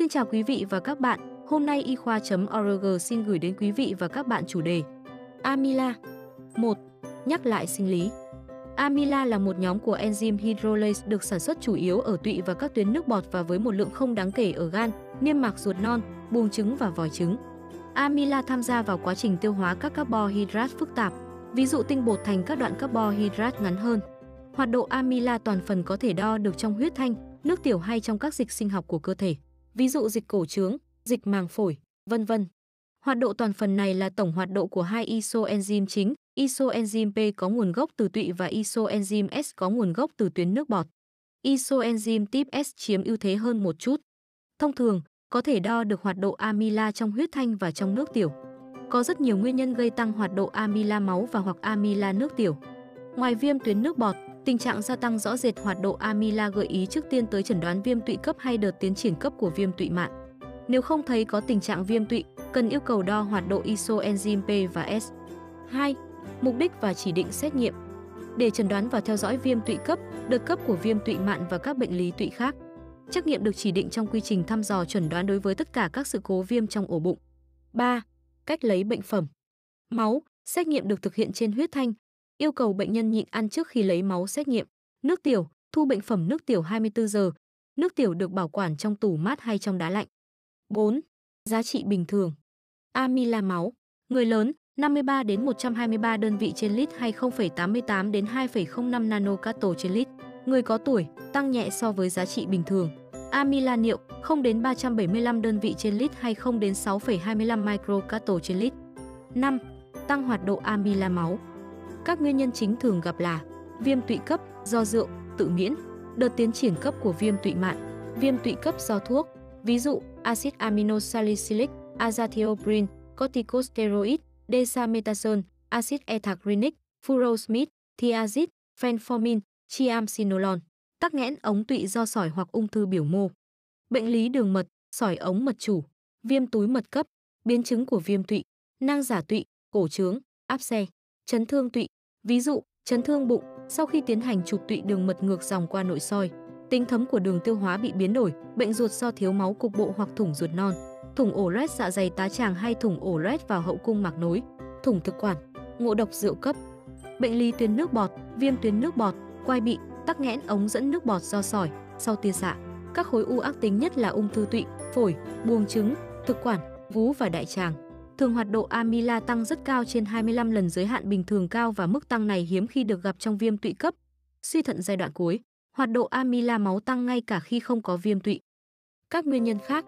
Xin chào quý vị và các bạn, hôm nay y khoa.org xin gửi đến quý vị và các bạn chủ đề Amila 1. Nhắc lại sinh lý Amila là một nhóm của enzyme hydrolase được sản xuất chủ yếu ở tụy và các tuyến nước bọt và với một lượng không đáng kể ở gan, niêm mạc ruột non, buồng trứng và vòi trứng. Amila tham gia vào quá trình tiêu hóa các carbohydrate phức tạp, ví dụ tinh bột thành các đoạn carbohydrate ngắn hơn. Hoạt độ amila toàn phần có thể đo được trong huyết thanh, nước tiểu hay trong các dịch sinh học của cơ thể, ví dụ dịch cổ trướng, dịch màng phổi, vân vân. Hoạt độ toàn phần này là tổng hoạt độ của hai isoenzyme chính, isoenzyme P có nguồn gốc từ tụy và isoenzyme S có nguồn gốc từ tuyến nước bọt. Isoenzyme tip S chiếm ưu thế hơn một chút. Thông thường, có thể đo được hoạt độ amila trong huyết thanh và trong nước tiểu. Có rất nhiều nguyên nhân gây tăng hoạt độ amila máu và hoặc amila nước tiểu. Ngoài viêm tuyến nước bọt, tình trạng gia tăng rõ rệt hoạt độ amila gợi ý trước tiên tới chẩn đoán viêm tụy cấp hay đợt tiến triển cấp của viêm tụy mạn. Nếu không thấy có tình trạng viêm tụy, cần yêu cầu đo hoạt độ isoenzyme P và S. 2. Mục đích và chỉ định xét nghiệm để chẩn đoán và theo dõi viêm tụy cấp, đợt cấp của viêm tụy mạn và các bệnh lý tụy khác. Trắc nghiệm được chỉ định trong quy trình thăm dò chuẩn đoán đối với tất cả các sự cố viêm trong ổ bụng. 3. Cách lấy bệnh phẩm. Máu, xét nghiệm được thực hiện trên huyết thanh, yêu cầu bệnh nhân nhịn ăn trước khi lấy máu xét nghiệm. Nước tiểu, thu bệnh phẩm nước tiểu 24 giờ. Nước tiểu được bảo quản trong tủ mát hay trong đá lạnh. 4. Giá trị bình thường. Amila máu, người lớn 53 đến 123 đơn vị trên lít hay 0,88 đến 2,05 nanocato trên lít. Người có tuổi tăng nhẹ so với giá trị bình thường. Amila niệu 0 đến 375 đơn vị trên lít hay 0 đến 6,25 microcato trên lít. 5. Tăng hoạt độ amila máu. Các nguyên nhân chính thường gặp là viêm tụy cấp do rượu, tự miễn, đợt tiến triển cấp của viêm tụy mạn, viêm tụy cấp do thuốc, ví dụ axit aminosalicylic, azathioprine, corticosteroid, dexamethasone, axit ethacrynic, furosemide, thiazid, fenformin, triamcinolone, tắc nghẽn ống tụy do sỏi hoặc ung thư biểu mô, bệnh lý đường mật, sỏi ống mật chủ, viêm túi mật cấp, biến chứng của viêm tụy, nang giả tụy, cổ trướng, áp xe, chấn thương tụy, ví dụ chấn thương bụng sau khi tiến hành chụp tụy đường mật ngược dòng qua nội soi, tính thấm của đường tiêu hóa bị biến đổi, bệnh ruột do thiếu máu cục bộ hoặc thủng ruột non, thủng ổ loét dạ dày tá tràng hay thủng ổ loét vào hậu cung mạc nối, thủng thực quản, ngộ độc rượu cấp, bệnh lý tuyến nước bọt, viêm tuyến nước bọt, quai bị, tắc nghẽn ống dẫn nước bọt do sỏi, sau tia xạ. Các khối u ác tính nhất là ung thư tụy, phổi, buồng trứng, thực quản, vú và đại tràng. Thường hoạt độ amila tăng rất cao trên 25 lần giới hạn bình thường cao và mức tăng này hiếm khi được gặp trong viêm tụy cấp. Suy thận giai đoạn cuối, hoạt độ amila máu tăng ngay cả khi không có viêm tụy. Các nguyên nhân khác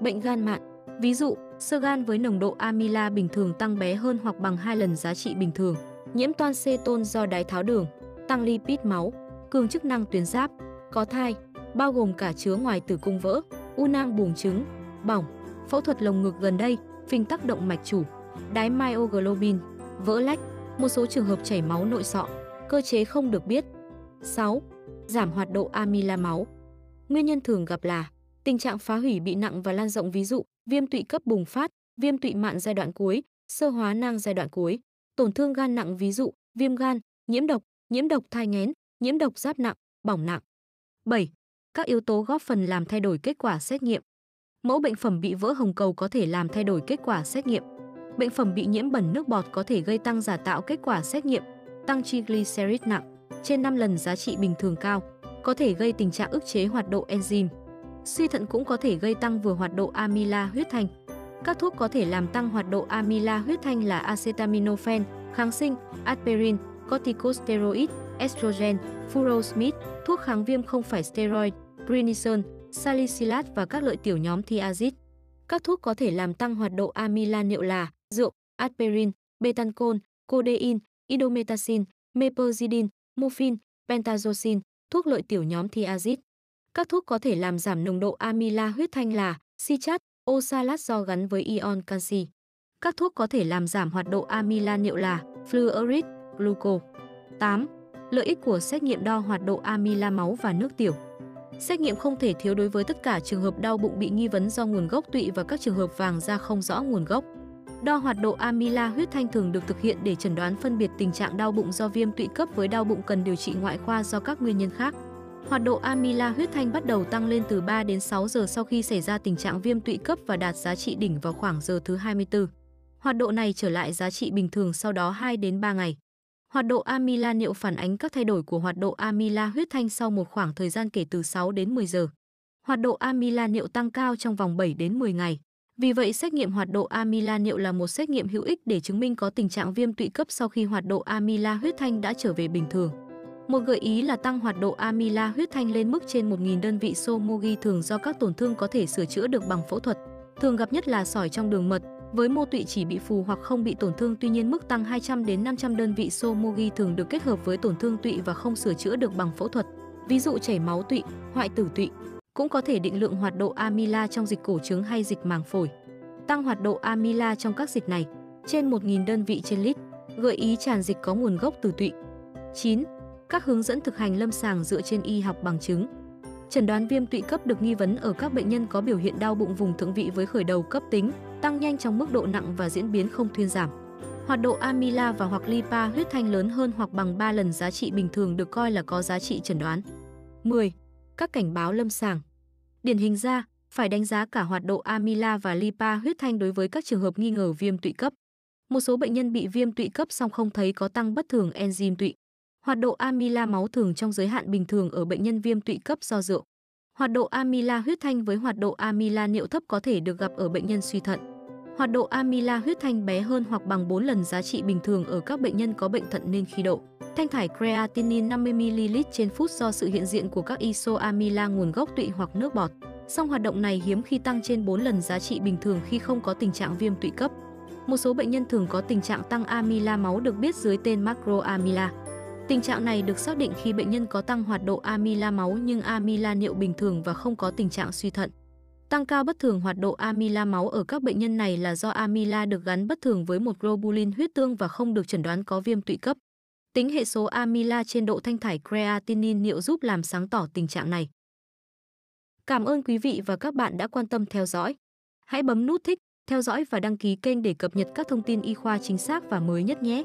Bệnh gan mạn, ví dụ sơ gan với nồng độ amila bình thường tăng bé hơn hoặc bằng 2 lần giá trị bình thường, nhiễm toan tôn do đái tháo đường, tăng lipid máu, cường chức năng tuyến giáp, có thai, bao gồm cả chứa ngoài tử cung vỡ, u nang buồng trứng, bỏng, phẫu thuật lồng ngực gần đây, phình tắc động mạch chủ, đái myoglobin, vỡ lách, một số trường hợp chảy máu nội sọ, cơ chế không được biết. 6. Giảm hoạt độ amila máu. Nguyên nhân thường gặp là tình trạng phá hủy bị nặng và lan rộng ví dụ viêm tụy cấp bùng phát, viêm tụy mạn giai đoạn cuối, sơ hóa nang giai đoạn cuối, tổn thương gan nặng ví dụ viêm gan, nhiễm độc, nhiễm độc thai nghén, nhiễm độc giáp nặng, bỏng nặng. 7. Các yếu tố góp phần làm thay đổi kết quả xét nghiệm. Mẫu bệnh phẩm bị vỡ hồng cầu có thể làm thay đổi kết quả xét nghiệm. Bệnh phẩm bị nhiễm bẩn nước bọt có thể gây tăng giả tạo kết quả xét nghiệm, tăng triglycerid nặng, trên 5 lần giá trị bình thường cao, có thể gây tình trạng ức chế hoạt độ enzyme. Suy thận cũng có thể gây tăng vừa hoạt độ amila huyết thanh. Các thuốc có thể làm tăng hoạt độ amila huyết thanh là acetaminophen, kháng sinh, aspirin, corticosteroid, estrogen, furosemide, thuốc kháng viêm không phải steroid, prednisone, salicylat và các lợi tiểu nhóm thiazid. Các thuốc có thể làm tăng hoạt độ amilan niệu là rượu, aspirin, betancol, codein, idometacin, mepazidine, morphine, pentazocin, thuốc lợi tiểu nhóm thiazid. Các thuốc có thể làm giảm nồng độ amila huyết thanh là citrat, oxalat do gắn với ion canxi. Các thuốc có thể làm giảm hoạt độ amila niệu là fluorid, gluco. 8. Lợi ích của xét nghiệm đo hoạt độ amila máu và nước tiểu. Xét nghiệm không thể thiếu đối với tất cả trường hợp đau bụng bị nghi vấn do nguồn gốc tụy và các trường hợp vàng da không rõ nguồn gốc. Đo hoạt độ amila huyết thanh thường được thực hiện để chẩn đoán phân biệt tình trạng đau bụng do viêm tụy cấp với đau bụng cần điều trị ngoại khoa do các nguyên nhân khác. Hoạt độ amila huyết thanh bắt đầu tăng lên từ 3 đến 6 giờ sau khi xảy ra tình trạng viêm tụy cấp và đạt giá trị đỉnh vào khoảng giờ thứ 24. Hoạt độ này trở lại giá trị bình thường sau đó 2 đến 3 ngày. Hoạt độ amila niệu phản ánh các thay đổi của hoạt độ amila huyết thanh sau một khoảng thời gian kể từ 6 đến 10 giờ. Hoạt độ amila niệu tăng cao trong vòng 7 đến 10 ngày. Vì vậy, xét nghiệm hoạt độ amila niệu là một xét nghiệm hữu ích để chứng minh có tình trạng viêm tụy cấp sau khi hoạt độ amila huyết thanh đã trở về bình thường. Một gợi ý là tăng hoạt độ amila huyết thanh lên mức trên 1.000 đơn vị somogi thường do các tổn thương có thể sửa chữa được bằng phẫu thuật. Thường gặp nhất là sỏi trong đường mật, với mô tụy chỉ bị phù hoặc không bị tổn thương tuy nhiên mức tăng 200 đến 500 đơn vị somogi thường được kết hợp với tổn thương tụy và không sửa chữa được bằng phẫu thuật. Ví dụ chảy máu tụy, hoại tử tụy, cũng có thể định lượng hoạt độ amila trong dịch cổ trứng hay dịch màng phổi. Tăng hoạt độ amila trong các dịch này trên 1.000 đơn vị trên lít, gợi ý tràn dịch có nguồn gốc từ tụy. 9. Các hướng dẫn thực hành lâm sàng dựa trên y học bằng chứng. Chẩn đoán viêm tụy cấp được nghi vấn ở các bệnh nhân có biểu hiện đau bụng vùng thượng vị với khởi đầu cấp tính, tăng nhanh trong mức độ nặng và diễn biến không thuyên giảm. Hoạt độ amila và hoặc lipa huyết thanh lớn hơn hoặc bằng 3 lần giá trị bình thường được coi là có giá trị chẩn đoán. 10. Các cảnh báo lâm sàng. Điển hình ra, phải đánh giá cả hoạt độ amila và lipa huyết thanh đối với các trường hợp nghi ngờ viêm tụy cấp. Một số bệnh nhân bị viêm tụy cấp song không thấy có tăng bất thường enzyme tụy. Hoạt độ amila máu thường trong giới hạn bình thường ở bệnh nhân viêm tụy cấp do rượu. Hoạt độ amila huyết thanh với hoạt độ amila niệu thấp có thể được gặp ở bệnh nhân suy thận. Hoạt độ amila huyết thanh bé hơn hoặc bằng 4 lần giá trị bình thường ở các bệnh nhân có bệnh thận nên khi độ. Thanh thải creatinine 50ml trên phút do sự hiện diện của các isoamila nguồn gốc tụy hoặc nước bọt. Song hoạt động này hiếm khi tăng trên 4 lần giá trị bình thường khi không có tình trạng viêm tụy cấp. Một số bệnh nhân thường có tình trạng tăng amila máu được biết dưới tên macroamila. Tình trạng này được xác định khi bệnh nhân có tăng hoạt độ amila máu nhưng amila niệu bình thường và không có tình trạng suy thận. Tăng cao bất thường hoạt độ amila máu ở các bệnh nhân này là do amila được gắn bất thường với một globulin huyết tương và không được chẩn đoán có viêm tụy cấp. Tính hệ số amila trên độ thanh thải creatinine niệu giúp làm sáng tỏ tình trạng này. Cảm ơn quý vị và các bạn đã quan tâm theo dõi. Hãy bấm nút thích, theo dõi và đăng ký kênh để cập nhật các thông tin y khoa chính xác và mới nhất nhé.